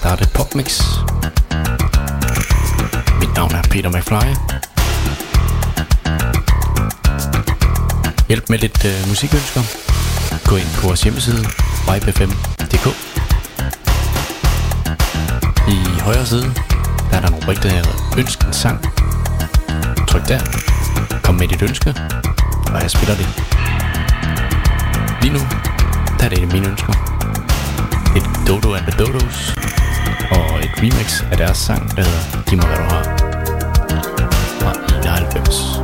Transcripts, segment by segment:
Starte Popmix. Mit navn er Peter McFly. Hjælp med lidt øh, musikønsker. Gå ind på vores hjemmeside, vibefm.dk. I højre side, der er der nogle rubrik, der hedder Ønsk en sang. Tryk der. Kom med dit ønske, og jeg spiller det. Lige nu, der er det mine ønsker et Dodo and the Dodos og et remix af deres sang, der hedder Giv mig hvad du har fra 91.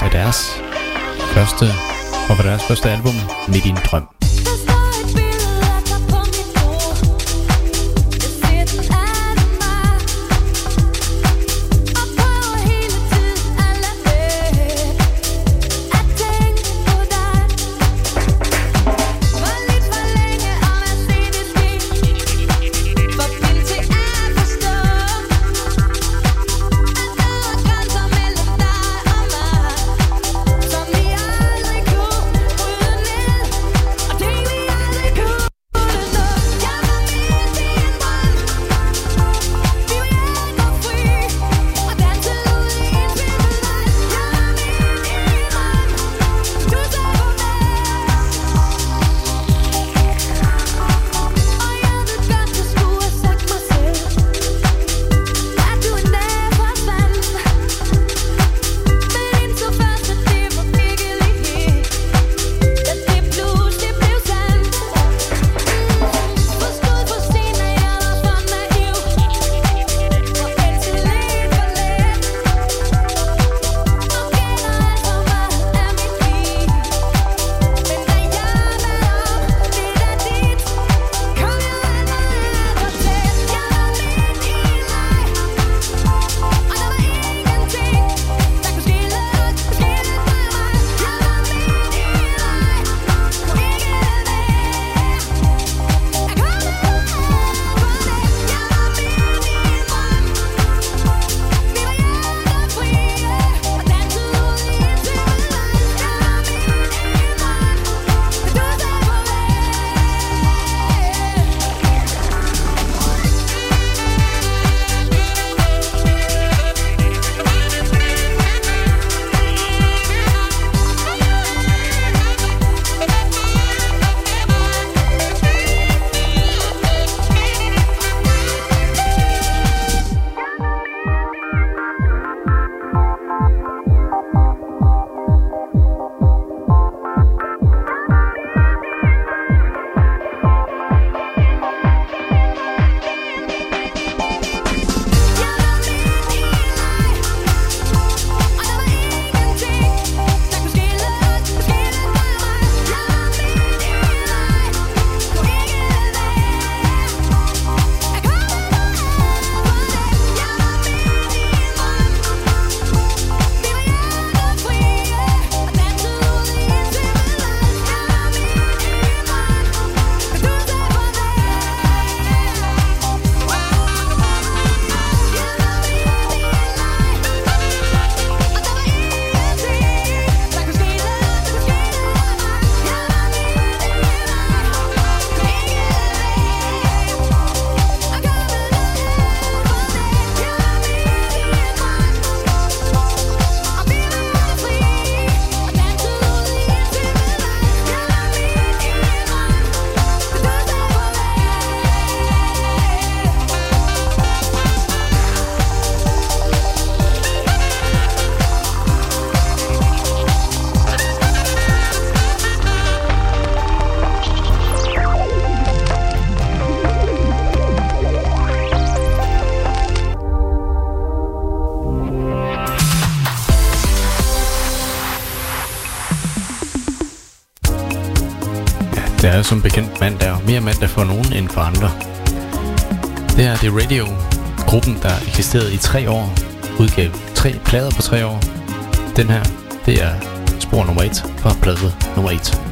Et af deres første, og var deres første album, Midt i en drøm. Er som bekendt mandag, og mere mandag for nogen end for andre. Det er The Radio, gruppen der eksisterede i tre år, udgav tre plader på tre år. Den her, det er spor nummer et fra plade nummer et.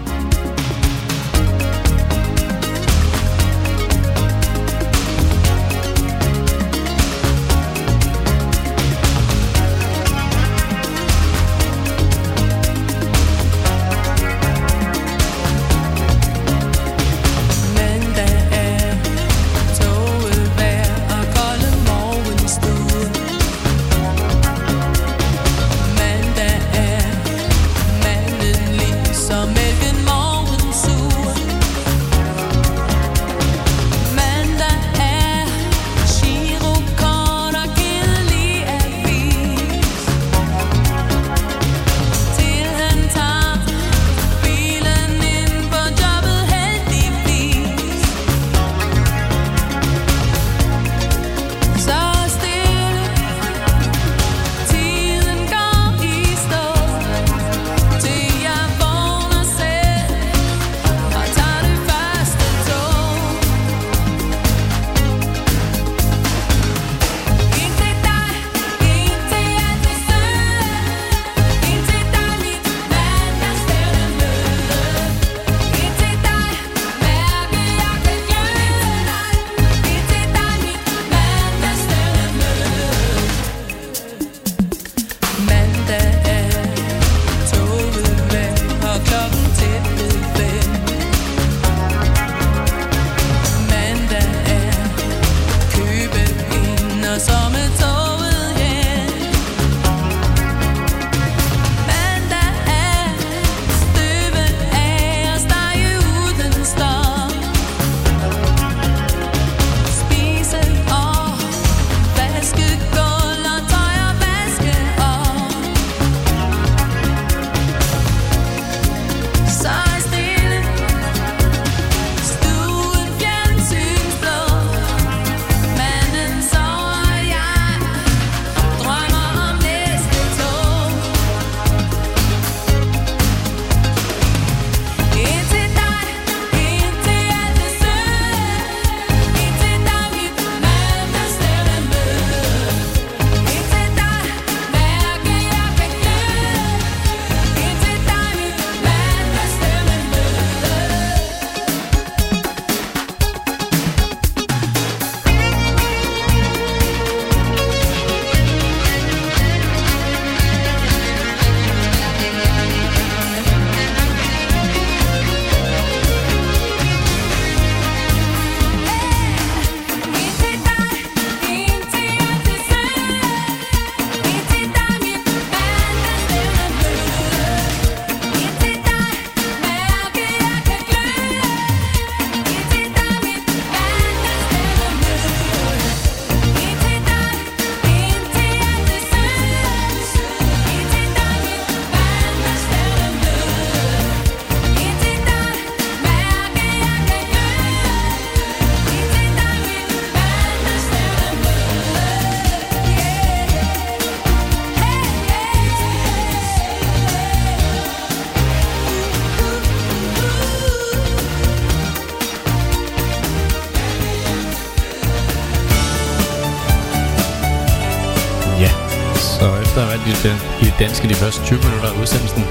Så efter i det danske de første 20 minutter af udsendelsen,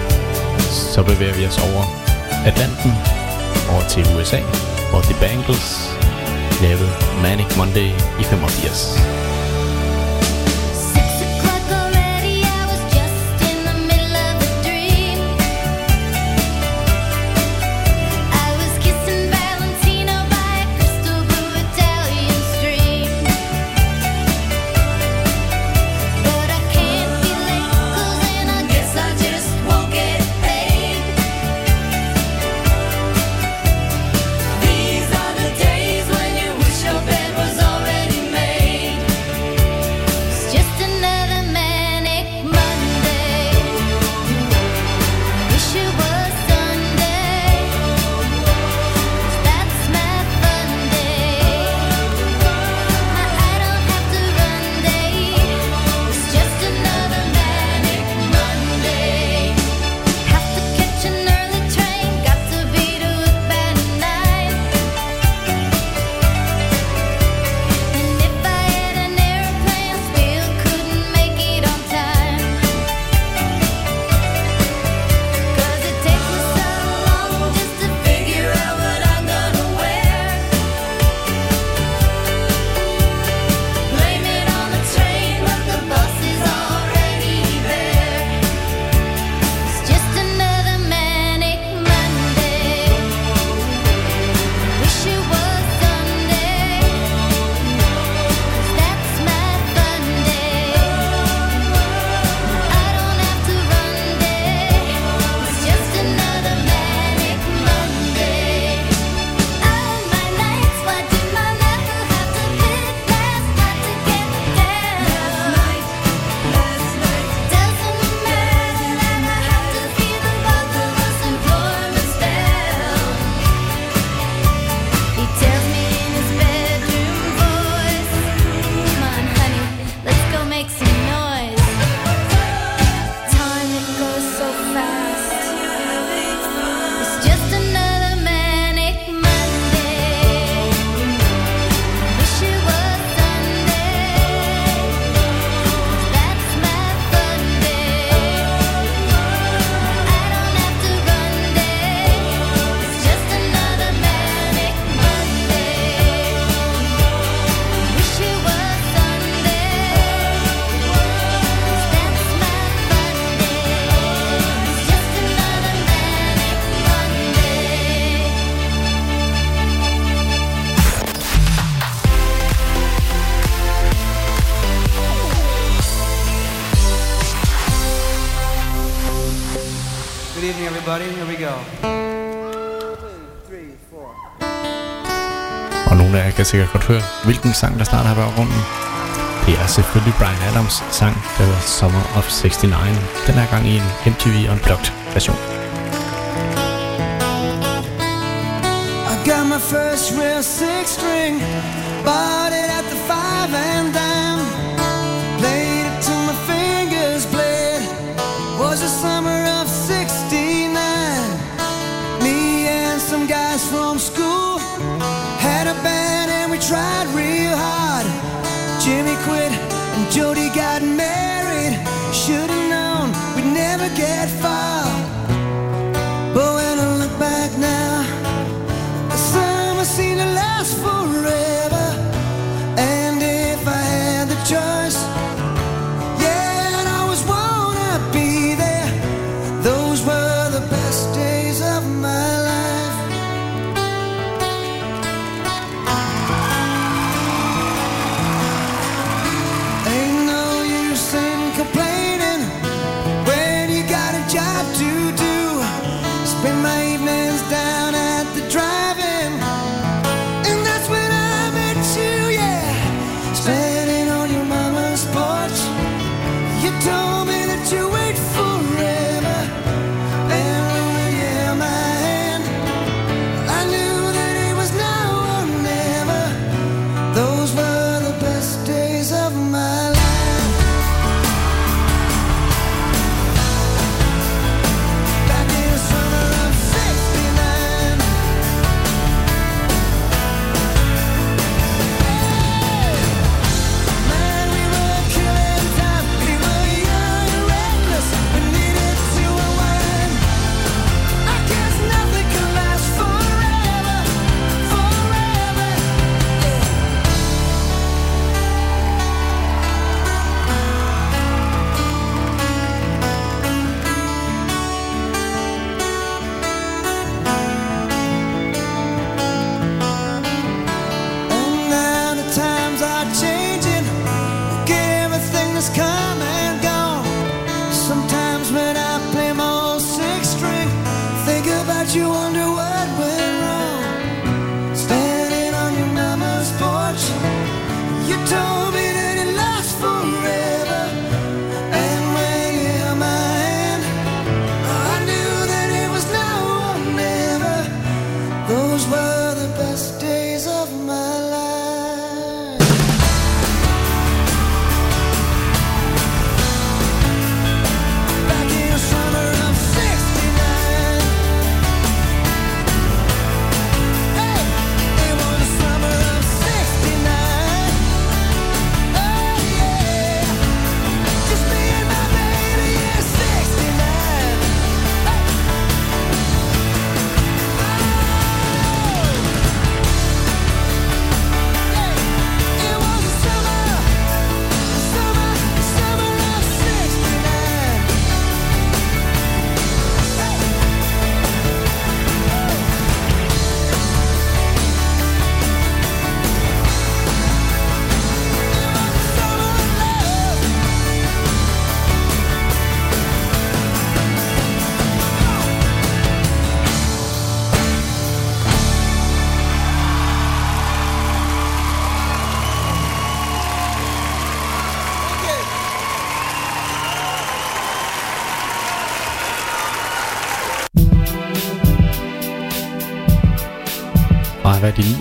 så bevæger vi os over Atlanten, over til USA, hvor The Bangles lavede Manic Monday i 85. sikkert godt høre, hvilken sang der starter her baggrunden. Det er selvfølgelig Brian Adams sang, der hedder Summer of 69. Den er gang i en MTV Unplugged version. I got my first real six string Bought it at the five and dime Jody got married. Should've known we'd never get far.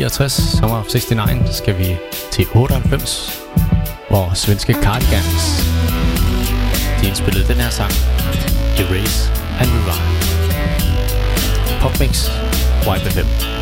69, Summer of 69, skal vi til 98, hvor svenske Cardigans de indspillede den her sang, Erase and Revive. Popmix, YBFM.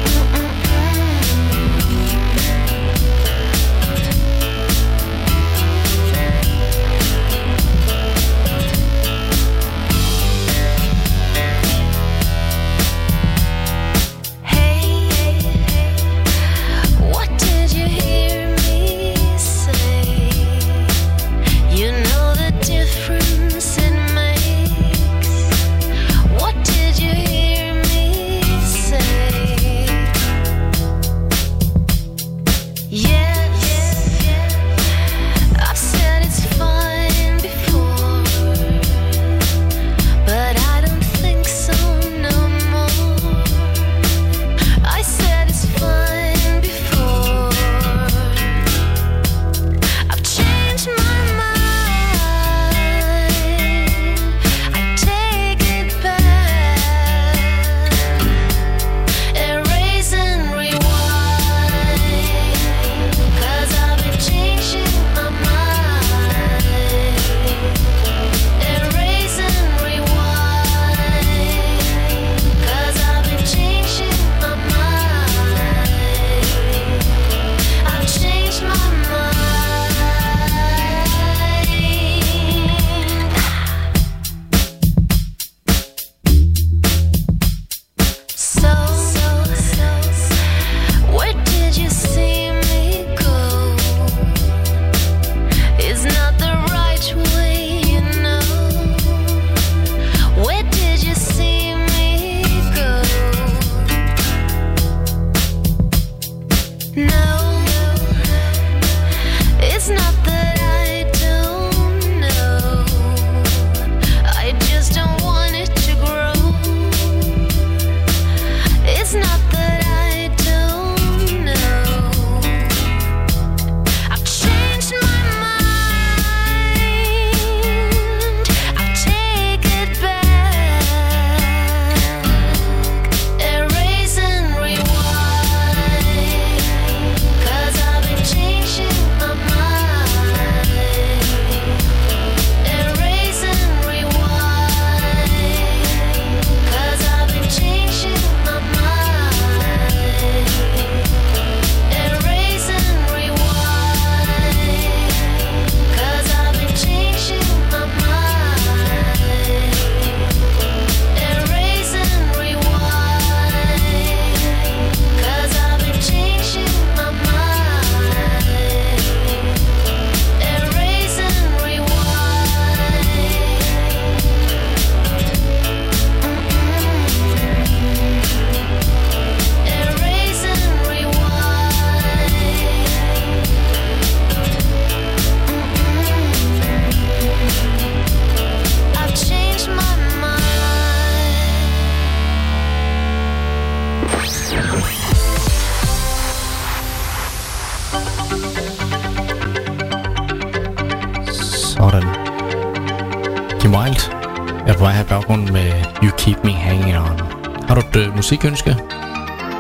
Musikønske,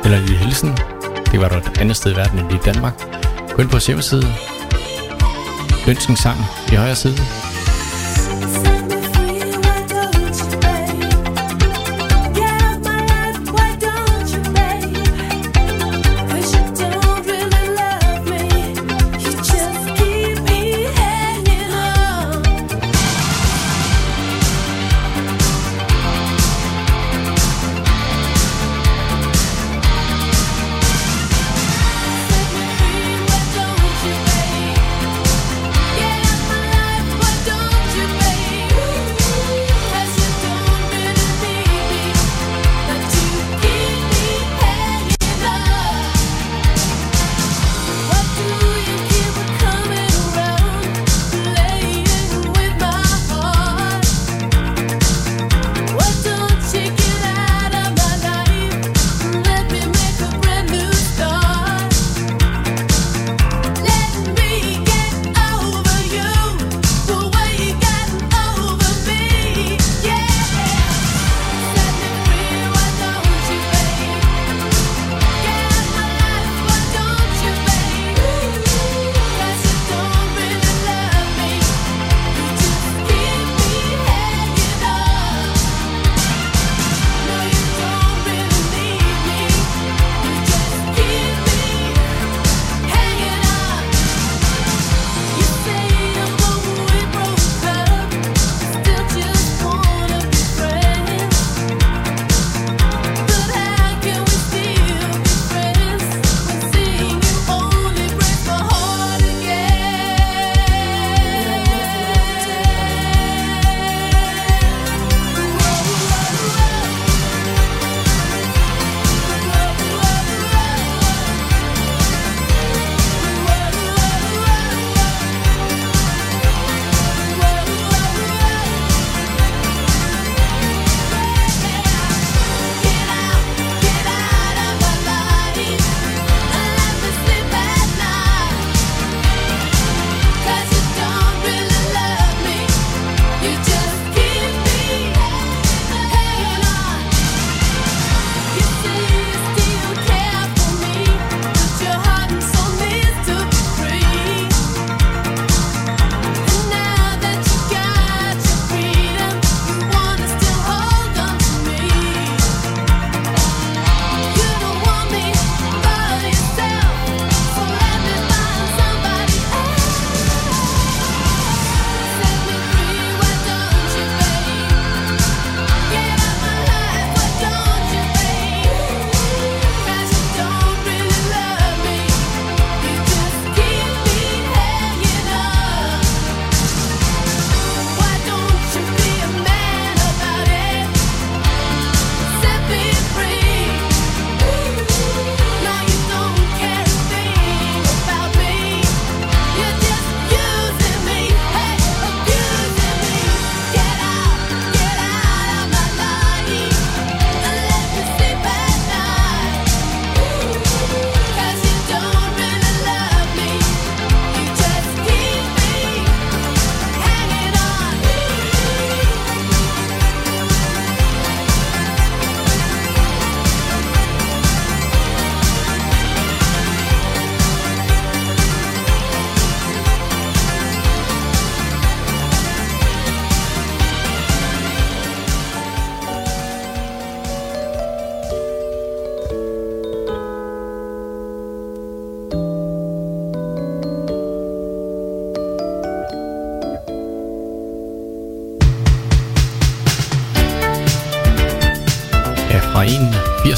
eller en lille hilsen, det var der et andet sted i verden end i Danmark, gå ind på vores hjemmeside, ønsk en sang i højre side,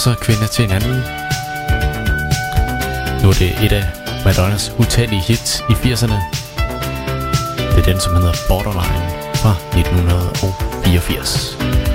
80'er kvinde til en anden. Nu er det et af Madonnas utallige hits i 80'erne. Det er den, som hedder Borderline fra 1984.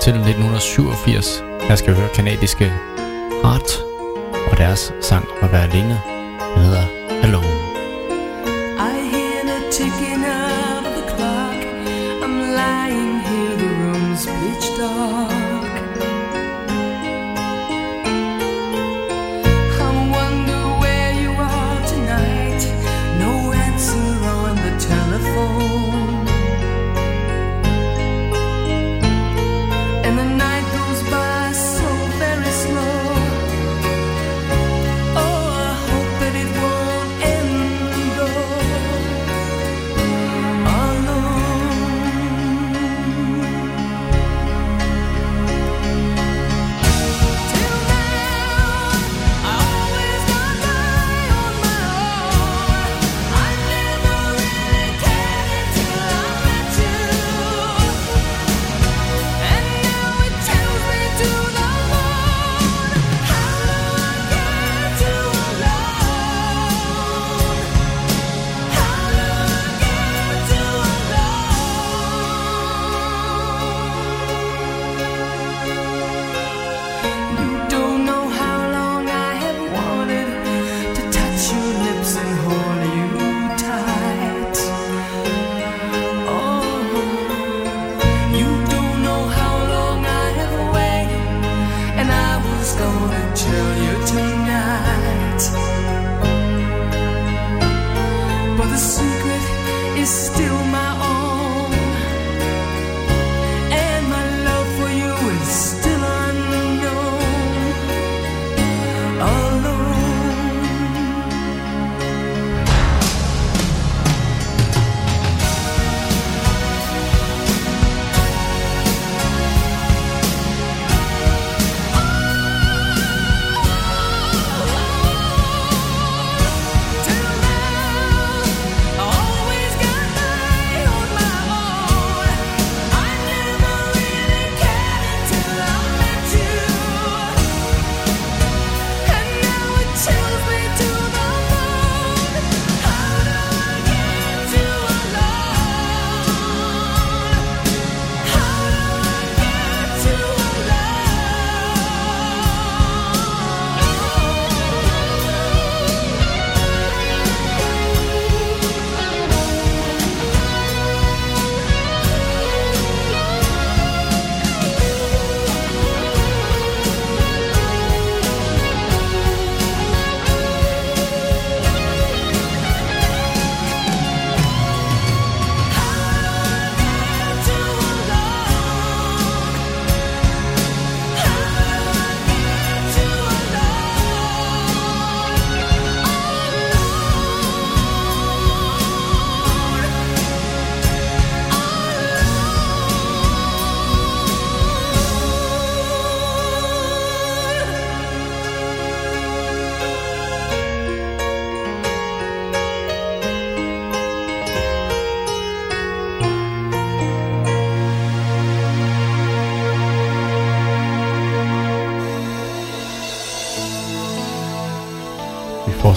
til 1987. Her skal vi høre kanadiske Art og deres sang om at være alene.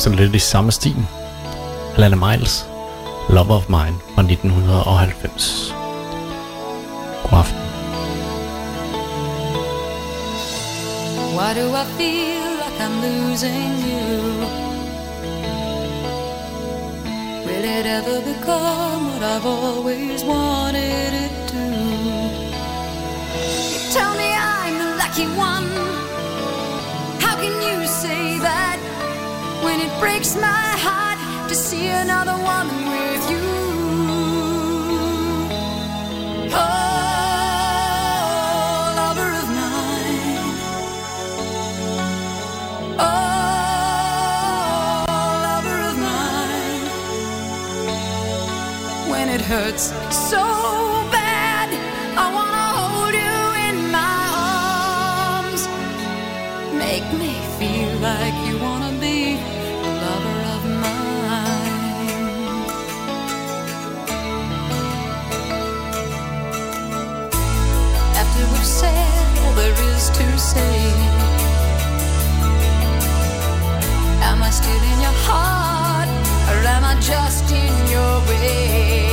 Fortsætter lidt i samme stil. Alana Miles, Love of Mine fra 1990. God aften. Why do I feel like I'm losing you? Will it ever become what I've always wanted it to? You tell me I'm the lucky one. Breaks my heart to see another woman with you. Oh, lover of mine. Oh, lover of mine. When it hurts so bad, I wanna hold you in my arms. Make me feel like Am I still in your heart, or am I just in your way?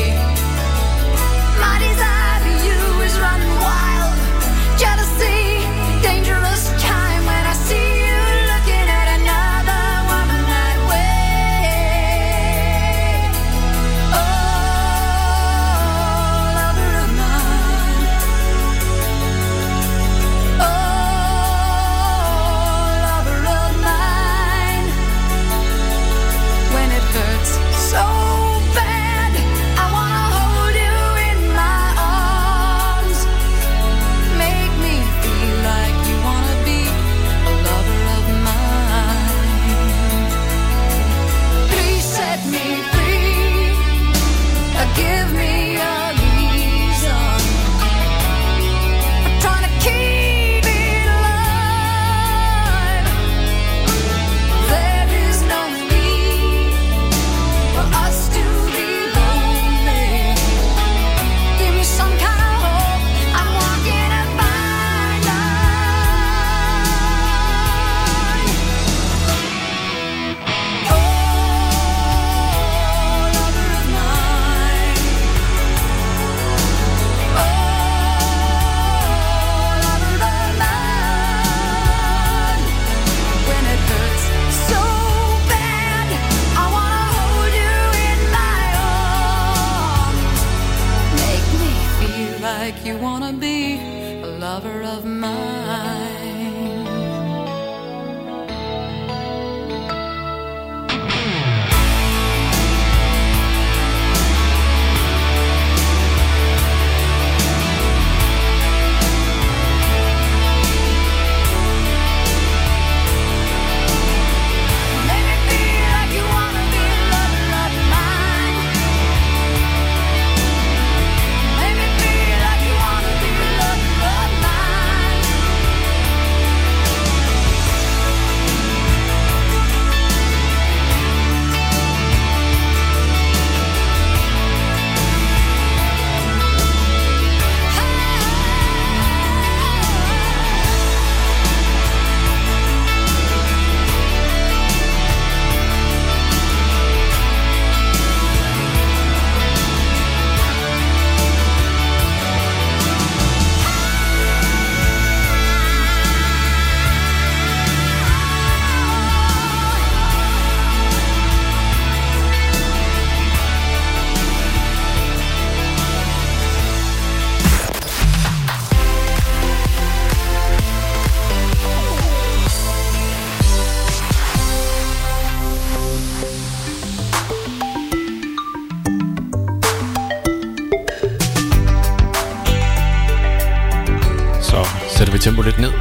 tempo lidt ned.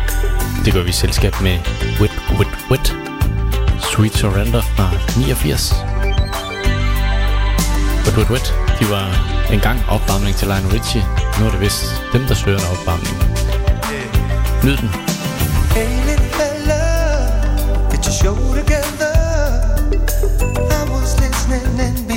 Det gør vi i selskab med Wet Wet Wet. Sweet Surrender fra 89. Wet Wet Wet, de var engang opvarmning til Lionel Richie. Nu er det vist dem, der søger en opvarmning. Nyd den. Hey, little love, get your show together. I was listening and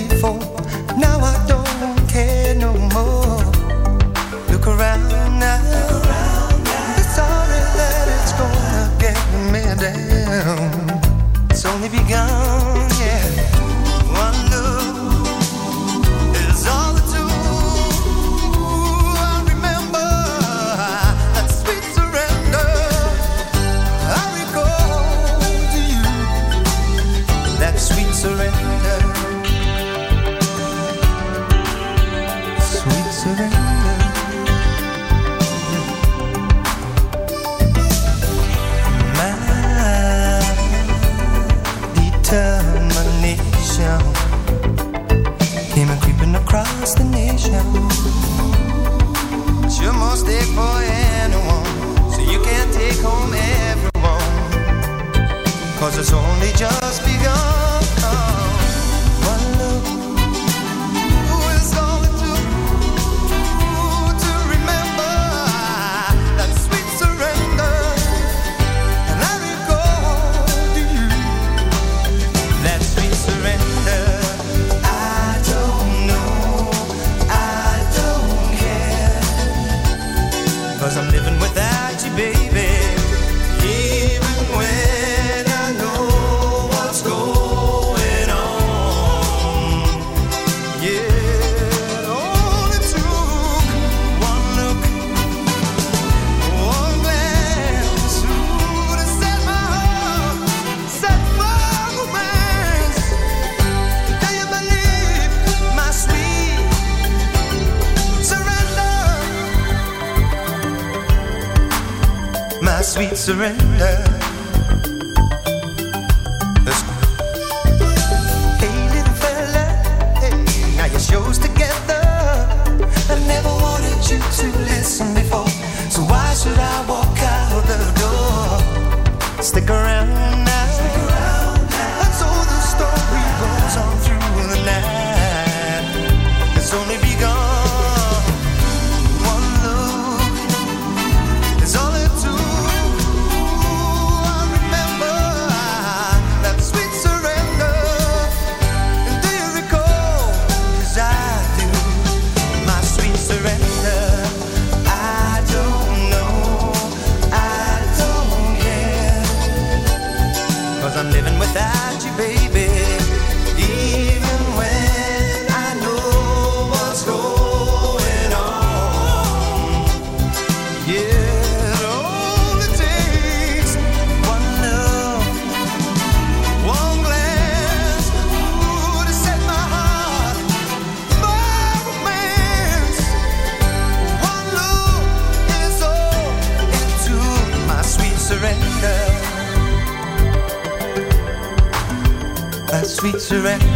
surrender.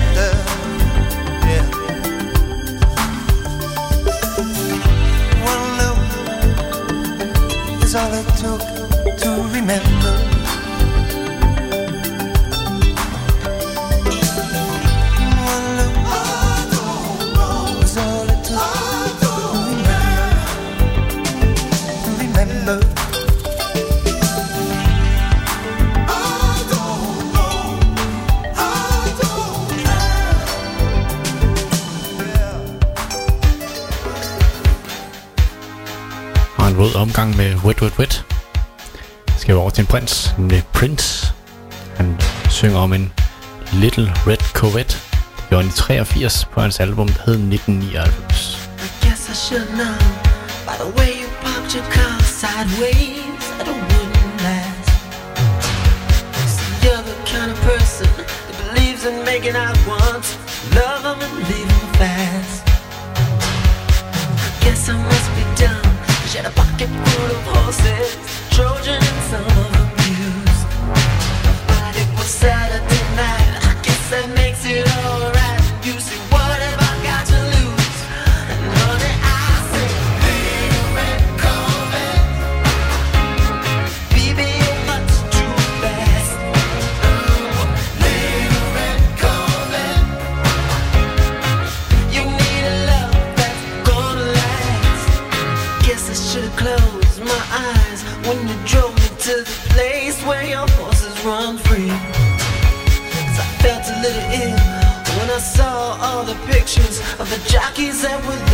Yeah. One look is all it took to remember. Prince. The Prince. Han synger om en Little Red Corvette. Det gjorde han i 83 på hans album, der hed 1999. I guess I should know By the way you popped your car sideways At a wooden last you're the kind of person That believes in making out once Love them and leave them fast I guess I must be dumb Cause you had a pocket full of horses Trojan monkeys that would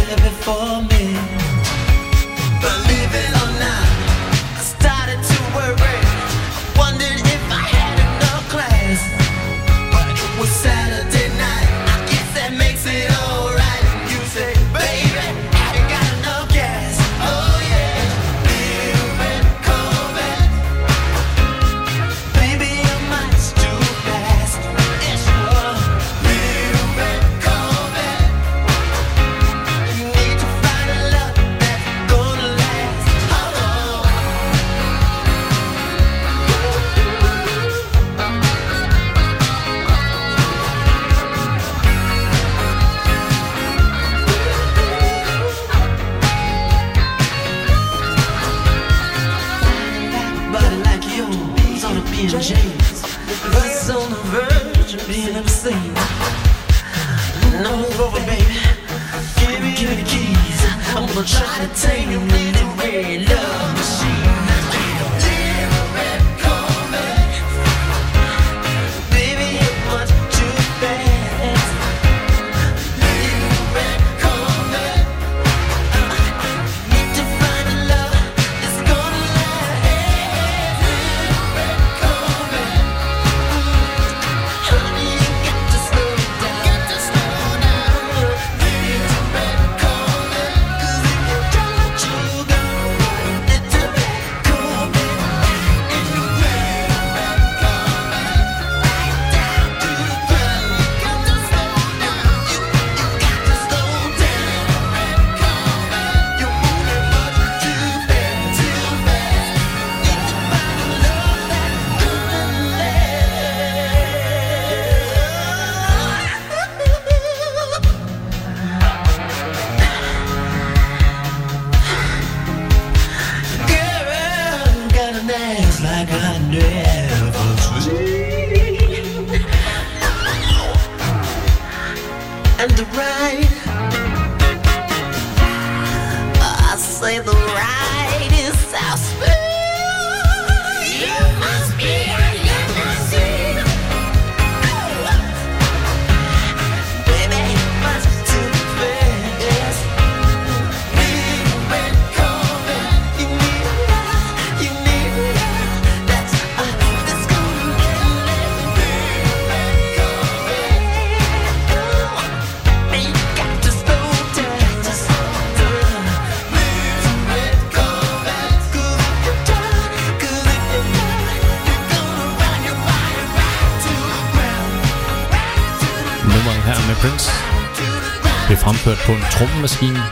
trommemaskine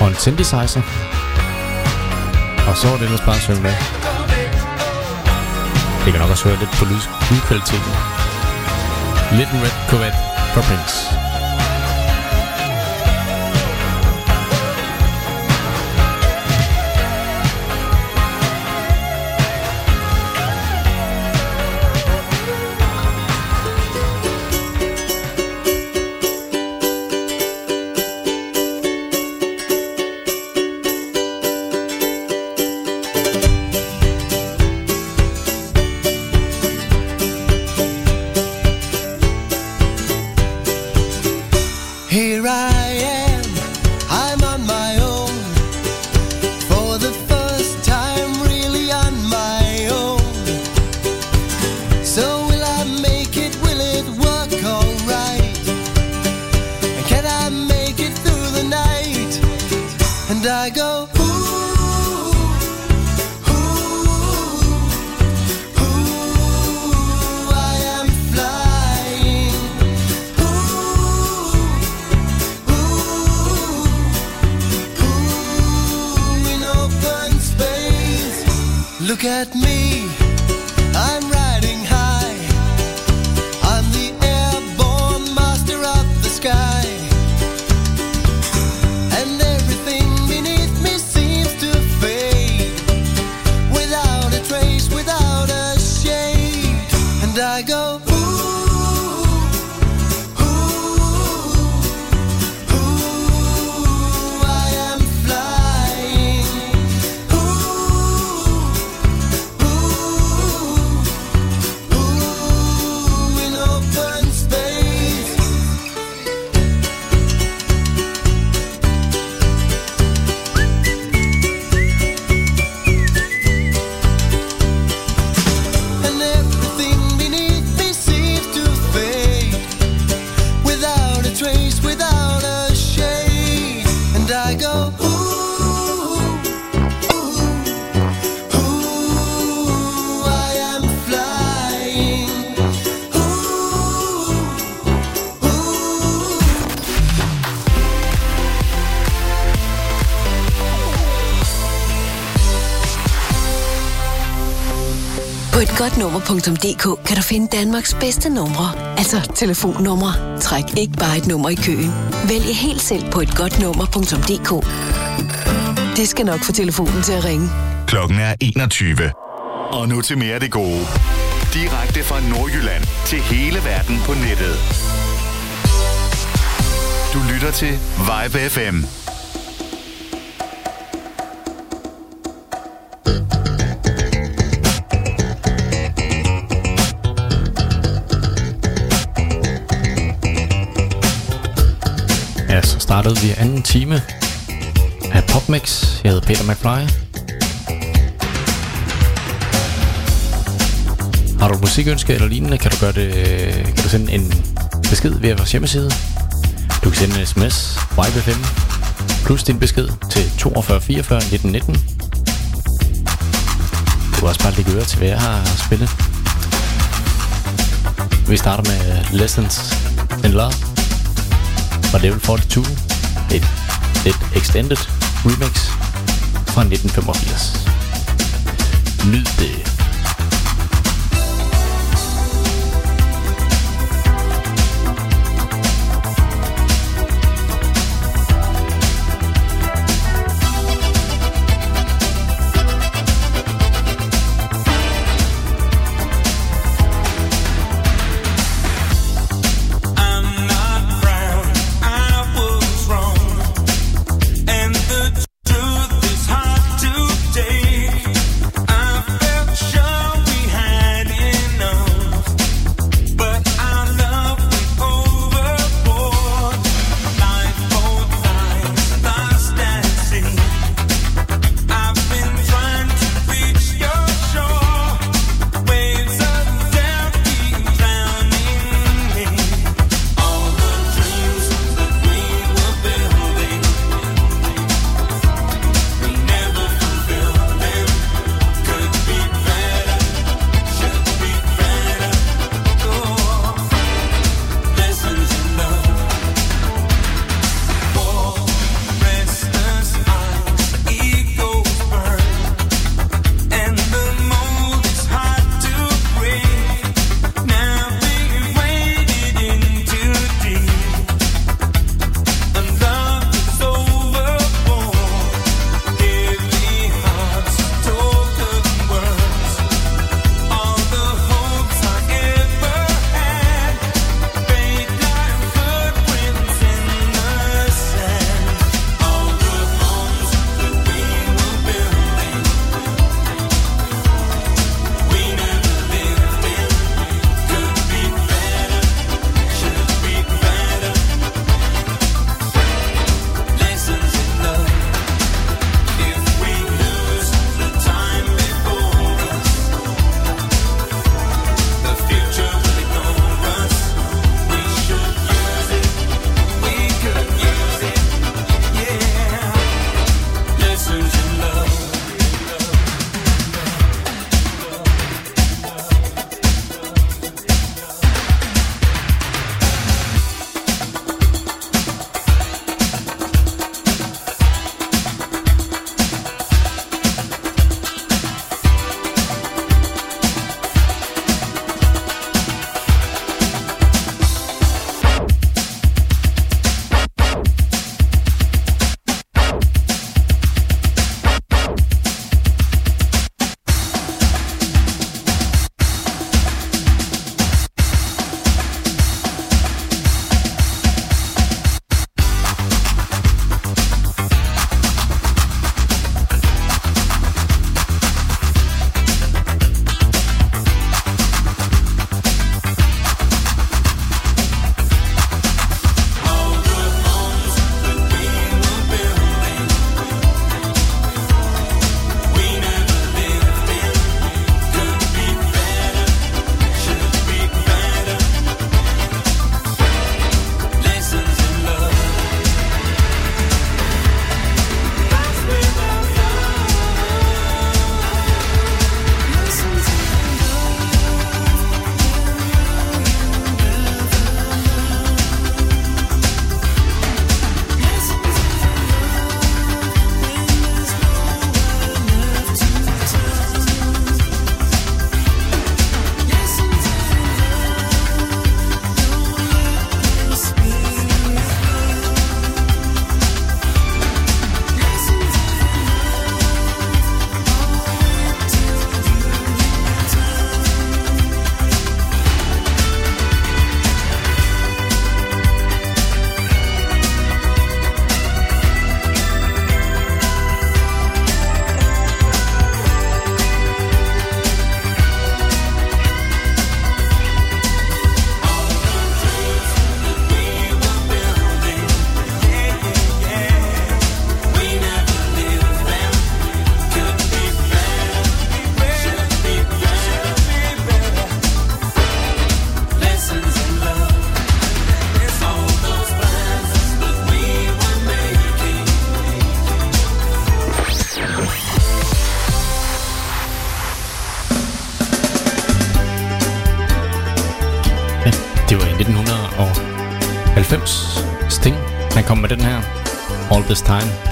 og en synthesizer. Og så var det ellers bare at synge med. Det kan nok også høre lidt på lydkvaliteten. Lidt red Corvette for Prince. På et godt nummer.dk kan du finde Danmarks bedste numre. Altså telefonnumre. Træk ikke bare et nummer i køen. Vælg helt selv på et godt nummer.dk. Det skal nok få telefonen til at ringe. Klokken er 21. Og nu til mere af det gode. Direkte fra Nordjylland til hele verden på nettet. Du lytter til Vibe FM. Startede vi anden time af PopMix. Jeg hedder Peter McFly. Har du musikønsker eller lignende, kan du, gøre det, kan du sende en besked via vores hjemmeside. Du kan sende en sms, YB5, plus din besked til 42 44 19 19. Du kan også bare lægge øre til, hvad jeg har spillet. Vi starter med Lessons in Love fra Level 42. Et lidt extended remix fra 1985. Nyd det.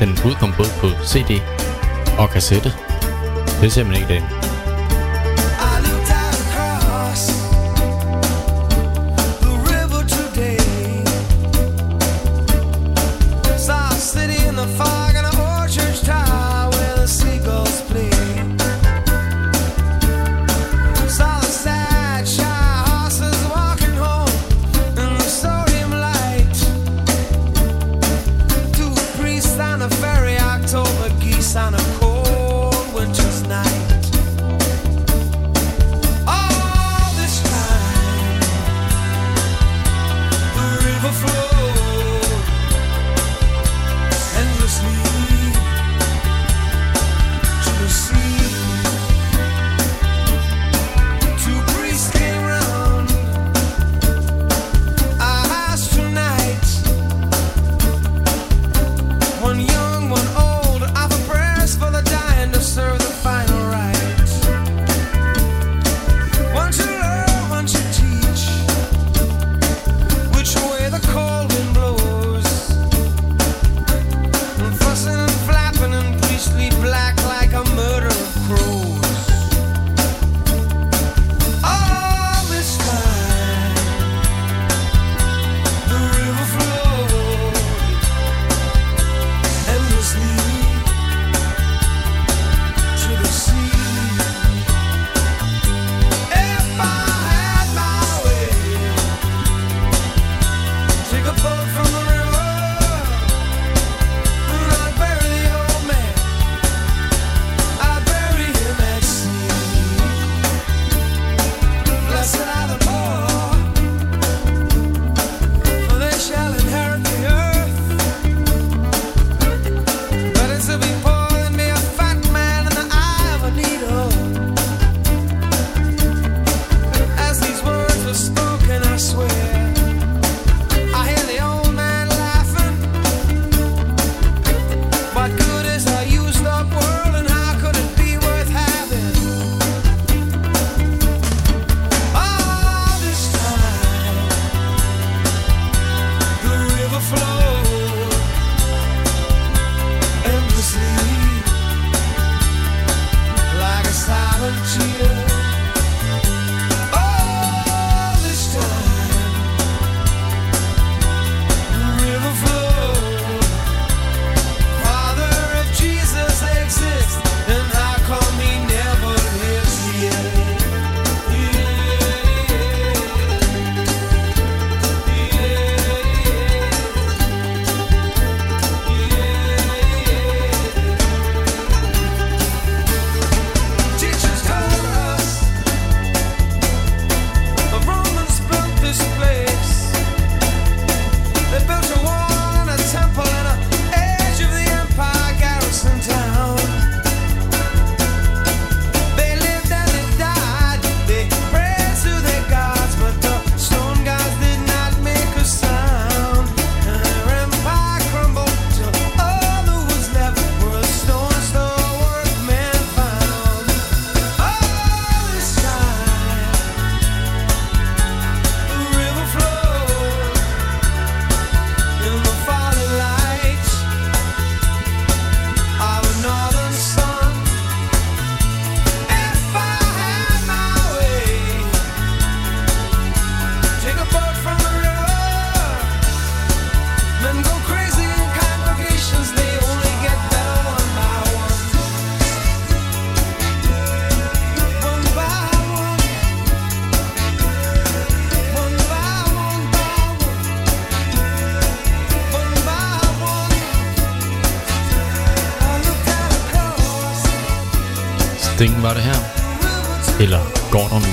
den udkom både på CD og kassette. Det ser simpelthen ikke det.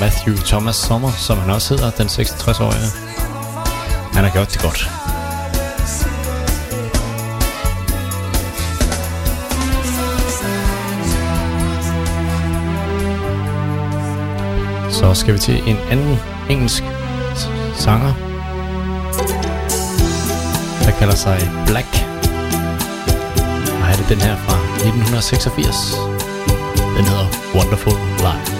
Matthew Thomas Sommer, som han også hedder, den 66-årige. Han har gjort det godt. Så skal vi til en anden engelsk sanger, der kalder sig Black. Og er det den her fra 1986? Den hedder Wonderful Life.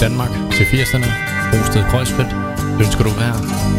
Danmark, til 80'erne. Rosted Kreuzfeldt. Ønsker du være?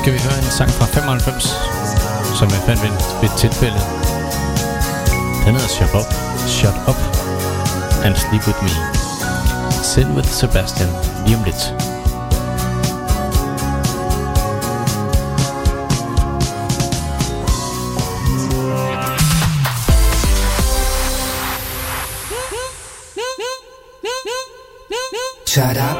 Skal vi høre en sang fra 95, som jeg fandt ved, ved et tilfælde. Den hedder Shut Up, Shut Up and Sleep With Me. Send with Sebastian lige om lidt. Shut up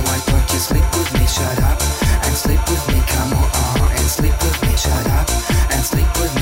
sleep with me. Shut up and sleep with me,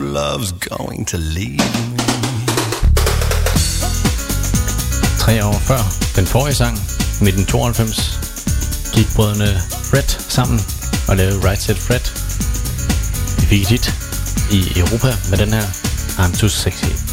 love, love's going to leave me. Tre år før den forrige sang, 1992, gik brødrene Fred sammen og lavede Right Set Fred. De fik i Europa med den her I'm Too Sexy.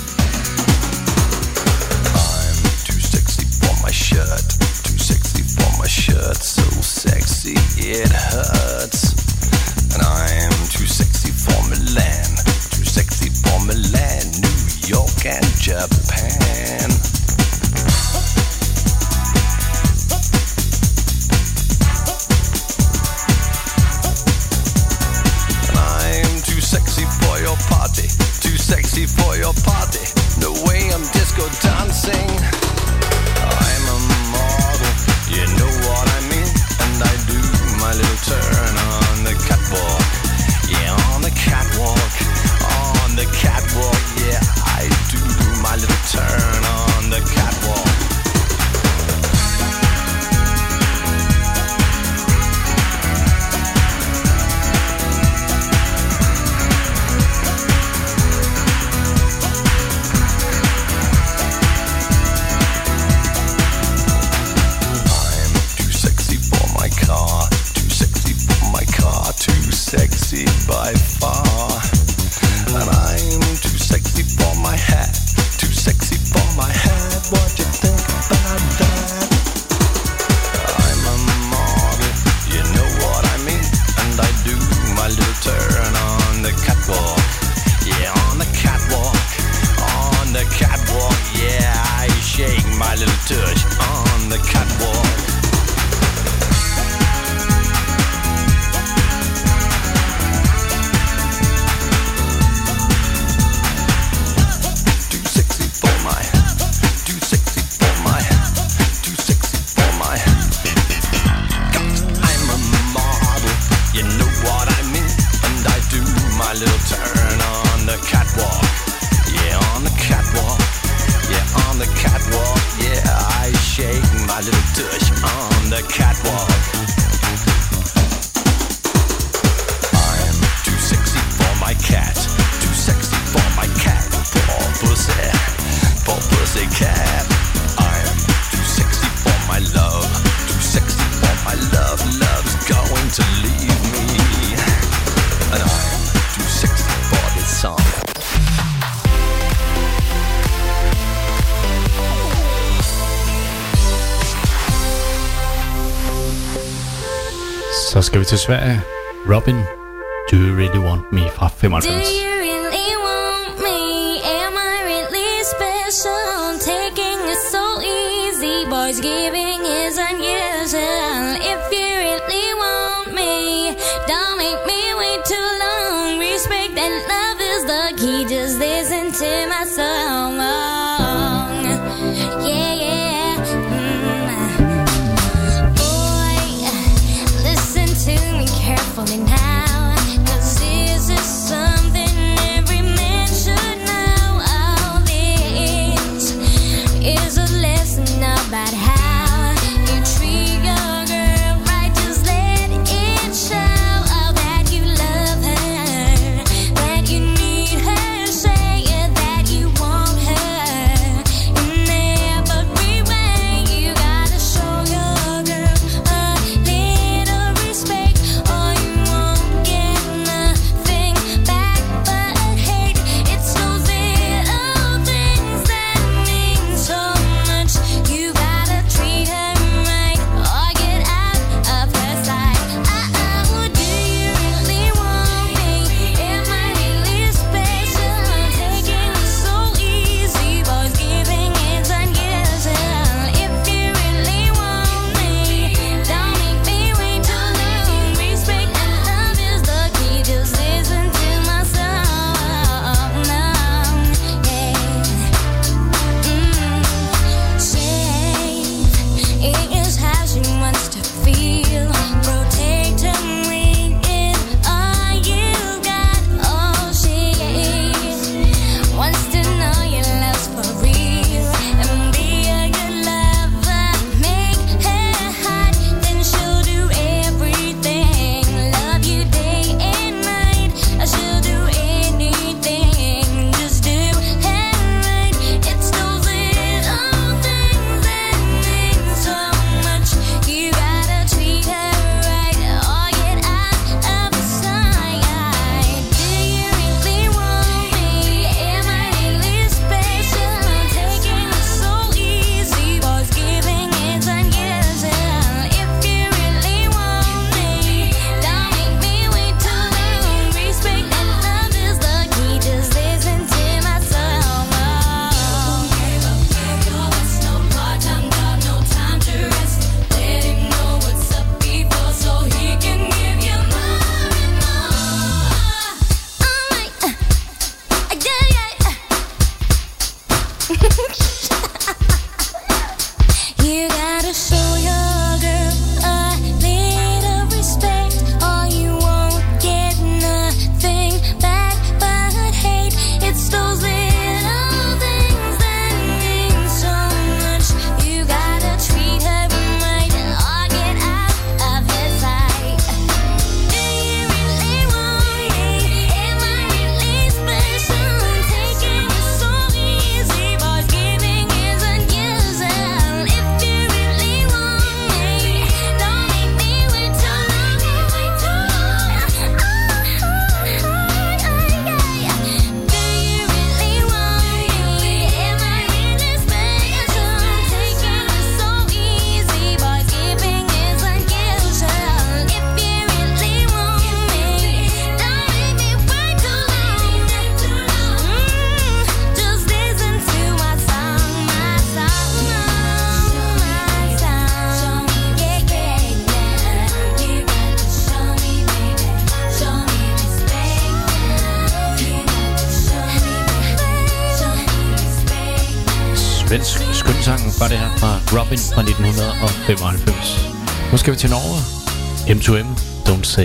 til Sverige. falling high.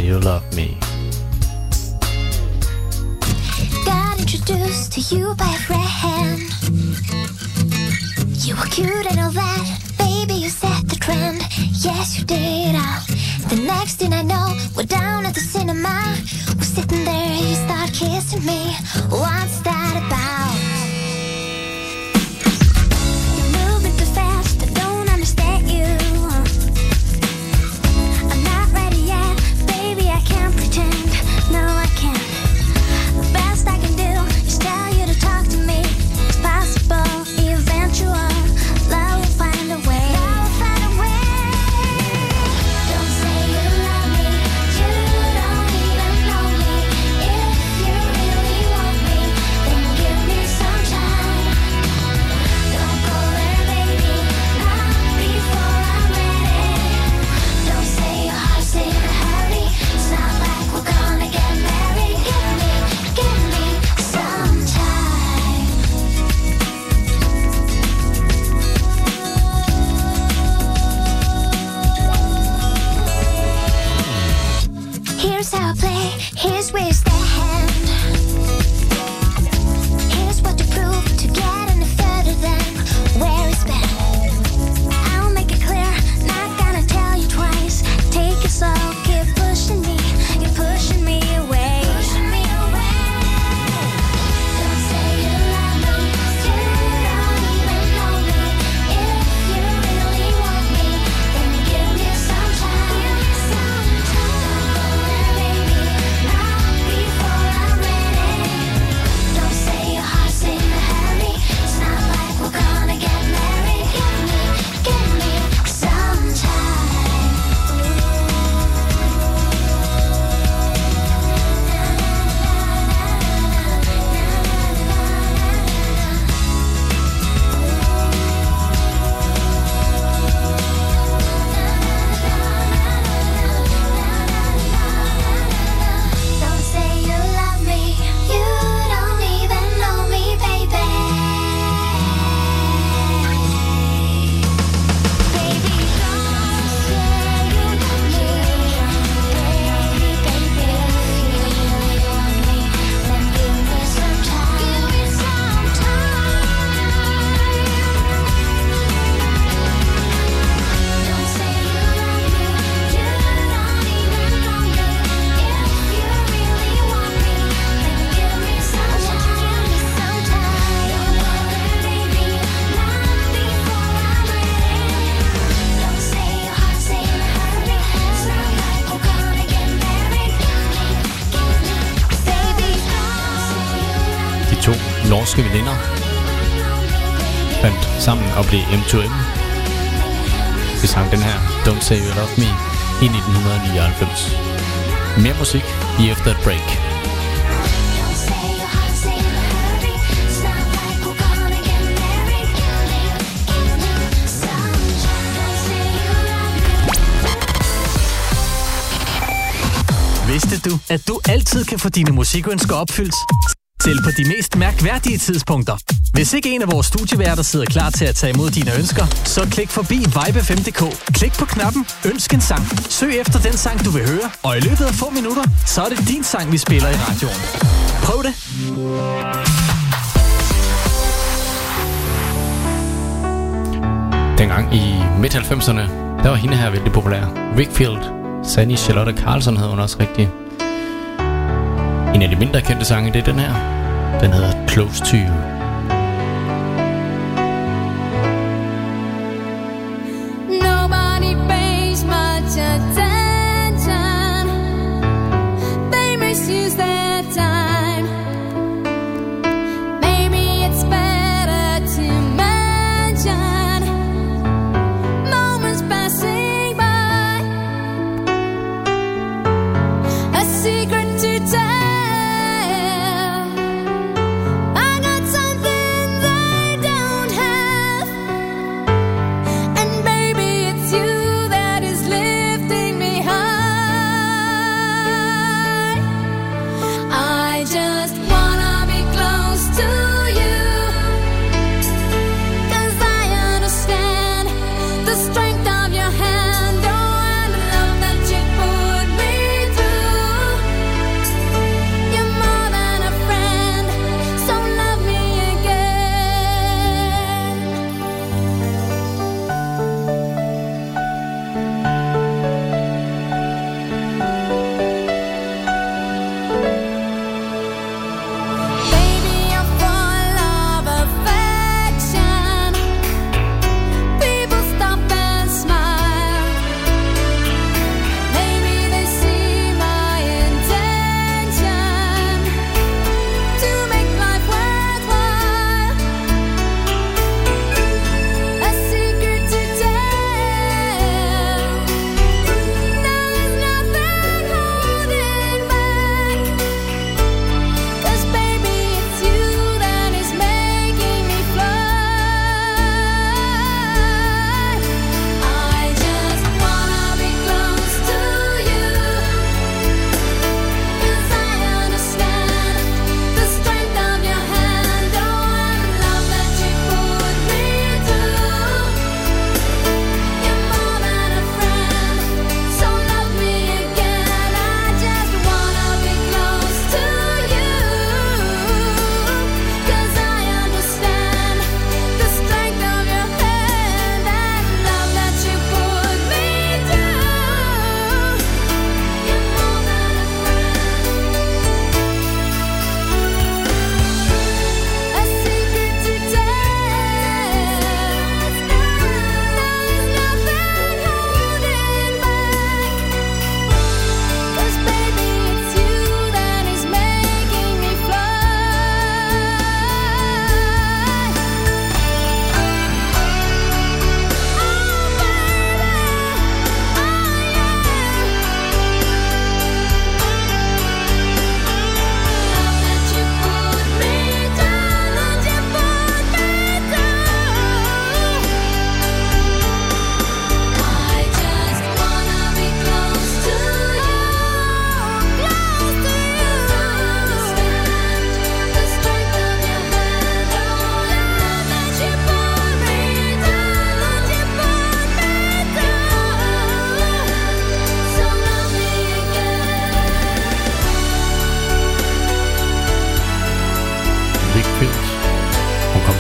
you love me. Got introduced to you by a friend. You were cute and all that, baby, you set the trend. Yes, you did. Oh. The next thing I know, we're down at the cinema. We're sitting there, you start kissing me. What's that about? Og blev M2M. Vi sang den her Don't Say You Love Me i 1999. Mere musik lige efter et break. Vidste du, at du altid kan få dine musikønsker opfyldt? Selv på de mest mærkværdige tidspunkter. Hvis ikke en af vores studieværter sidder klar til at tage imod dine ønsker, så klik forbi vibe5.dk. Klik på knappen Ønsk en sang. Søg efter den sang, du vil høre, og i løbet af få minutter, så er det din sang, vi spiller i radioen. Prøv det! Dengang i midt-90'erne, der var hende her vældig populær. Wickfield, Sandy Charlotte Carlson hed hun også rigtig. En af de mindre kendte sange, det er den her. Den hedder Close to You.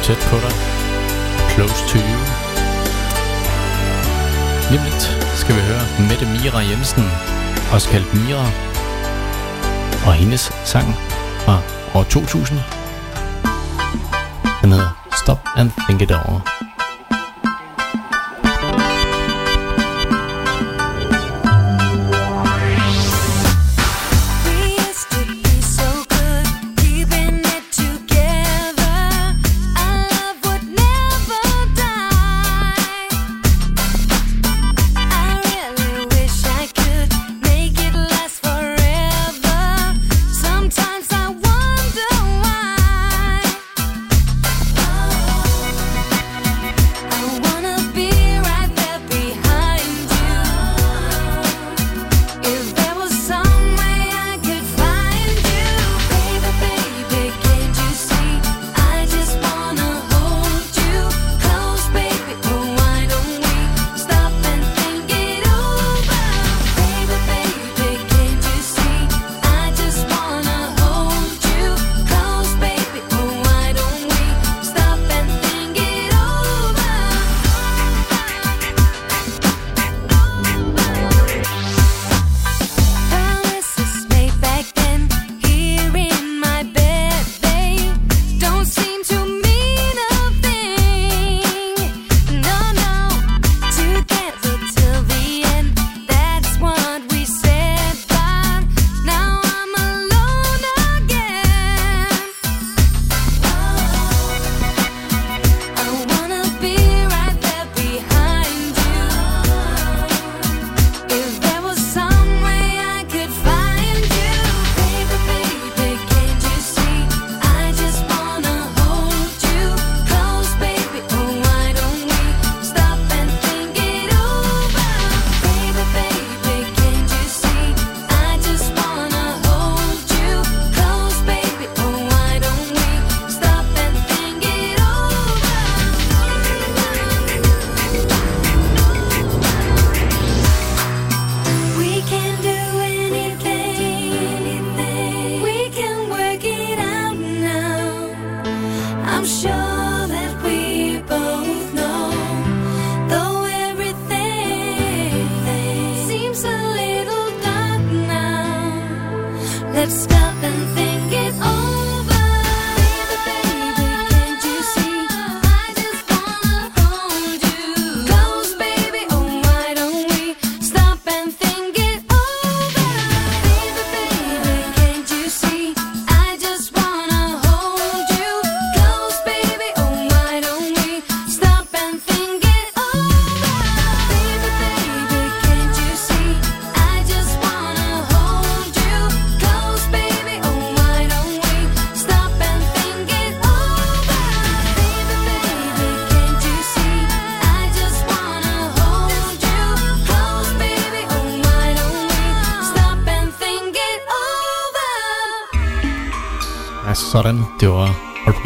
tæt på dig. Close to you. Lige skal vi høre Mette Mira Jensen, også kaldt Mira, og hendes sang fra år 2000. Den hedder Stop and Think It Over.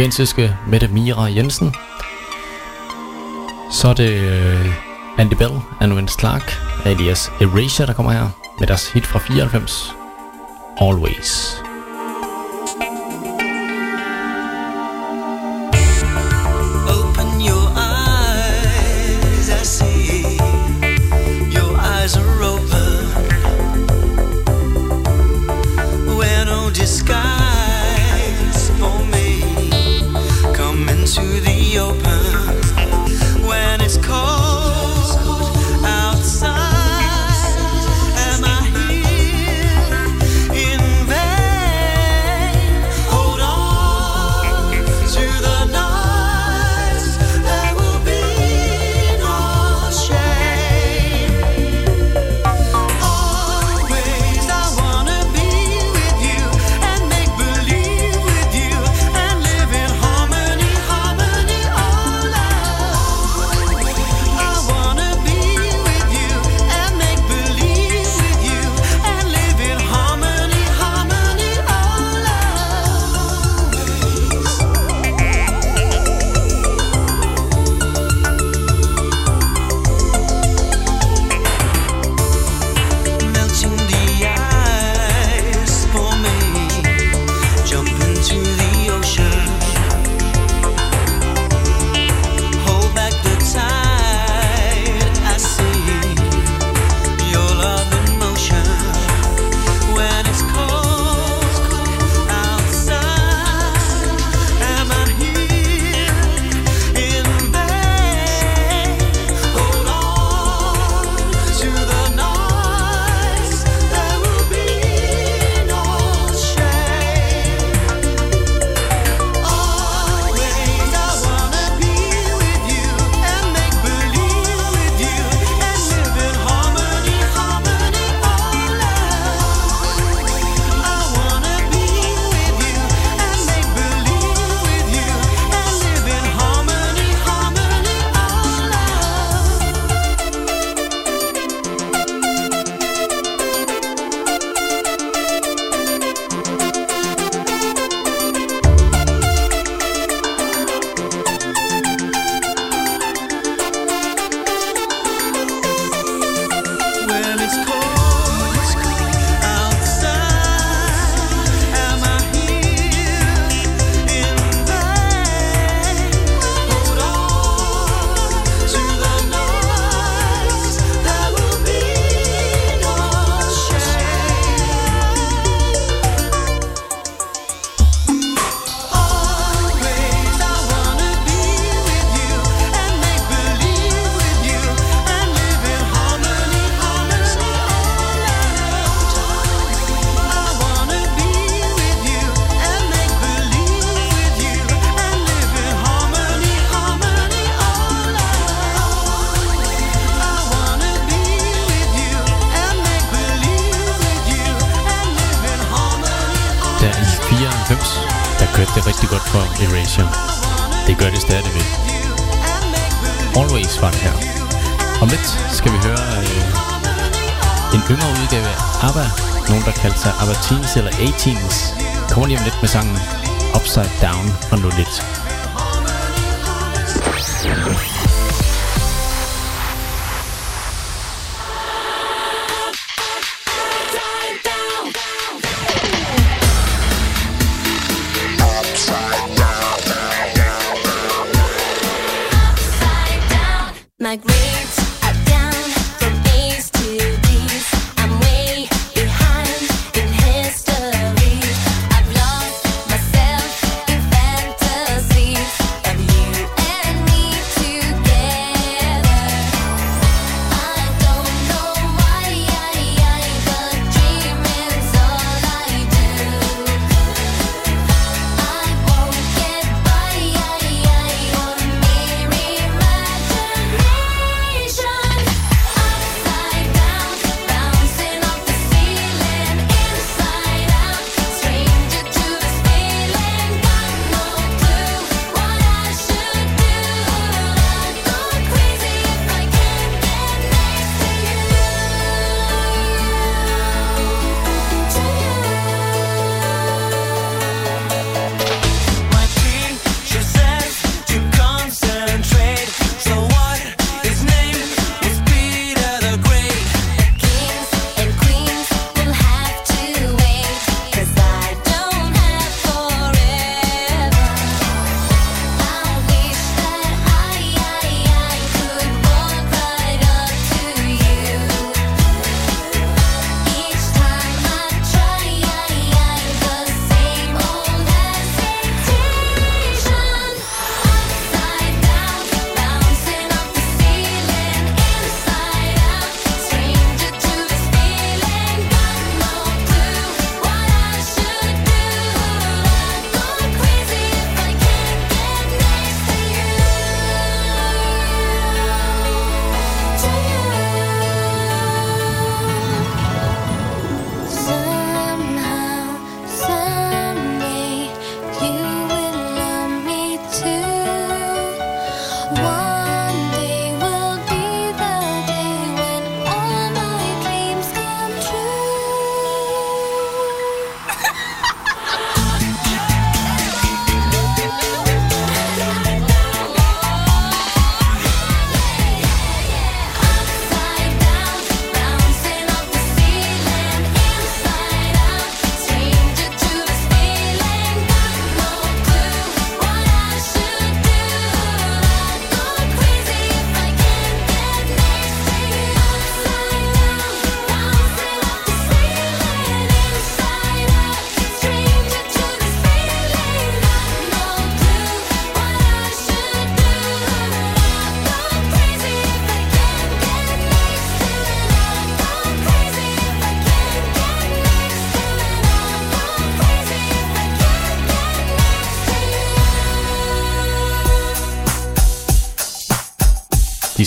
palæstinensiske Mette Mira Jensen. Så er det uh, Andy Bell and Vince Clark alias Erasure, der kommer her med deres hit fra 94, Always.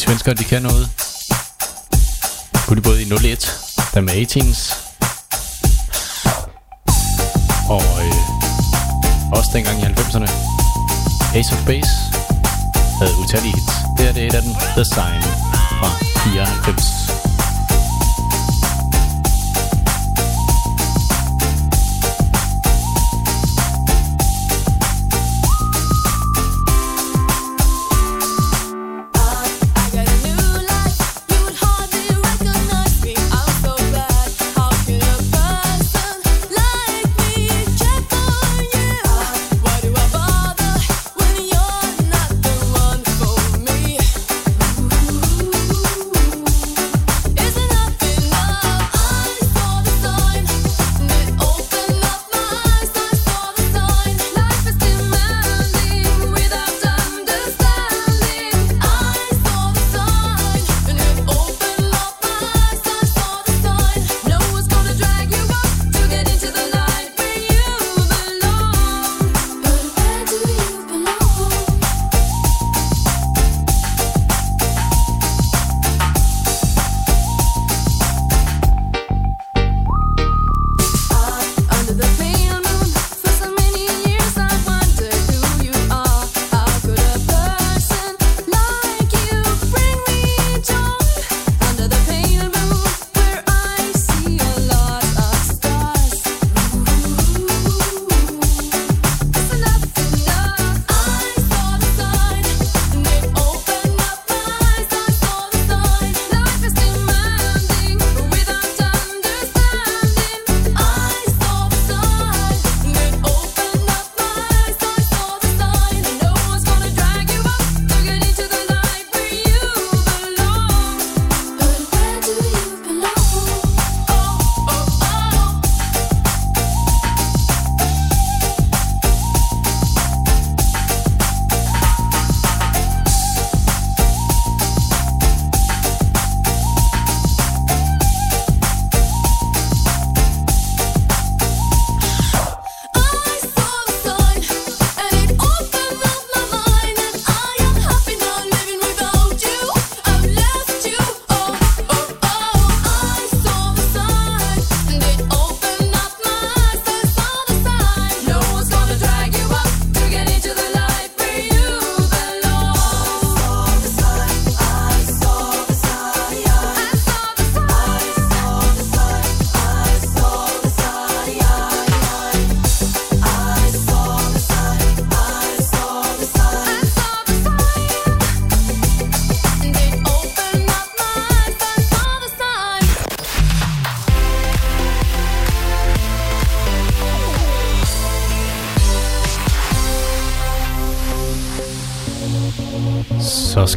svenskere, de kan noget. Kunne de både i 01, der med 18's. Og øh, også dengang i 90'erne. Ace of Base havde utallige hits. Det her det et af dem, The Sign fra 94.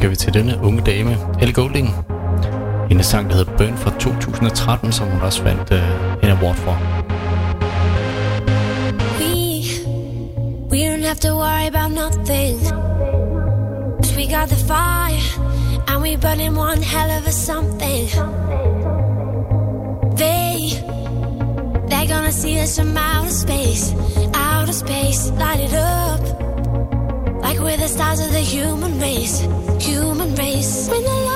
skal vi til denne unge dame, Helle Golding. Hendes sang, der hedder Burn fra 2013, som hun også vandt øh, en award for. We, we don't have to worry about nothing. Cause we got the fire, and we burn in one hell of a something. They, they're gonna see us from outer space, outer space, light it up. We're the stars of the human race, human race. When the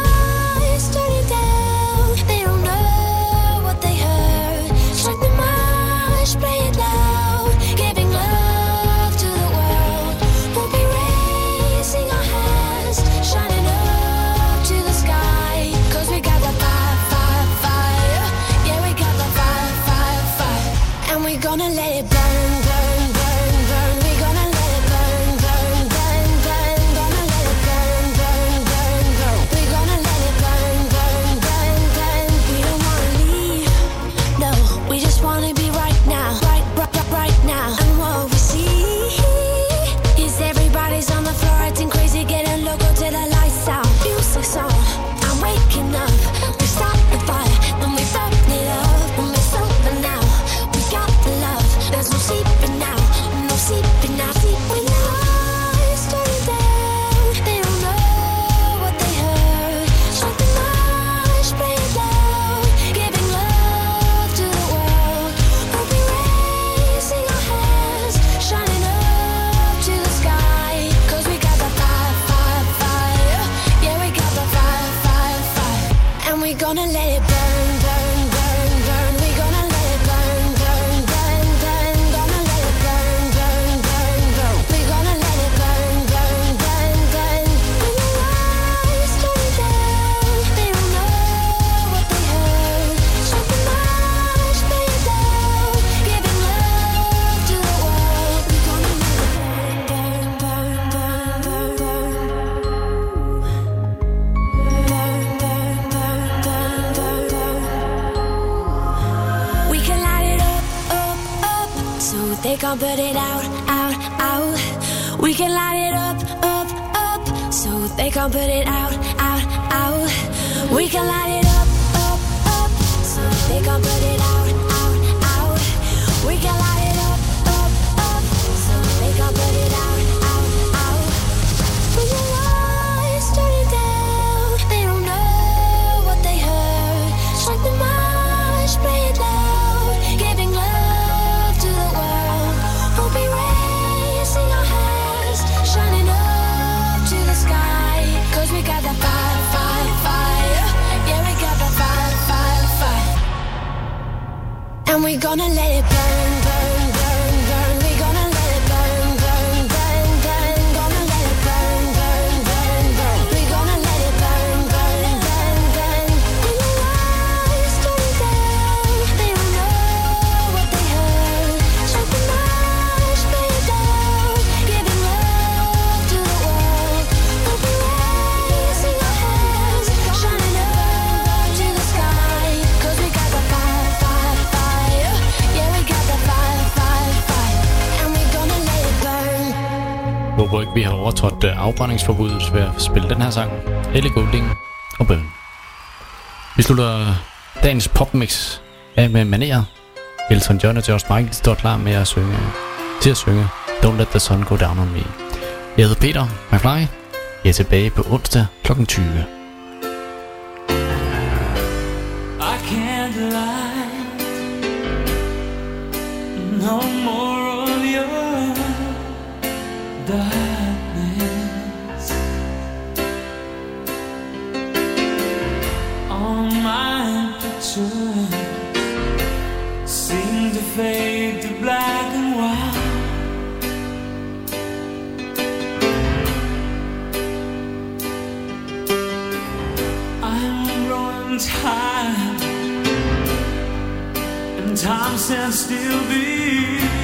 afbrændingsforbuddet ved at spille den her sang, Ellie Goulding og Bøven. Vi slutter dagens popmix af med manerer. Elton John og George Michael står klar med at synge, til at synge Don't Let The Sun Go Down On Me. Jeg hedder Peter McFly. Jeg er tilbage på onsdag kl. 20. I can't lie No more of your die fade to black and white. I'm growing tired, and time stands still. Be.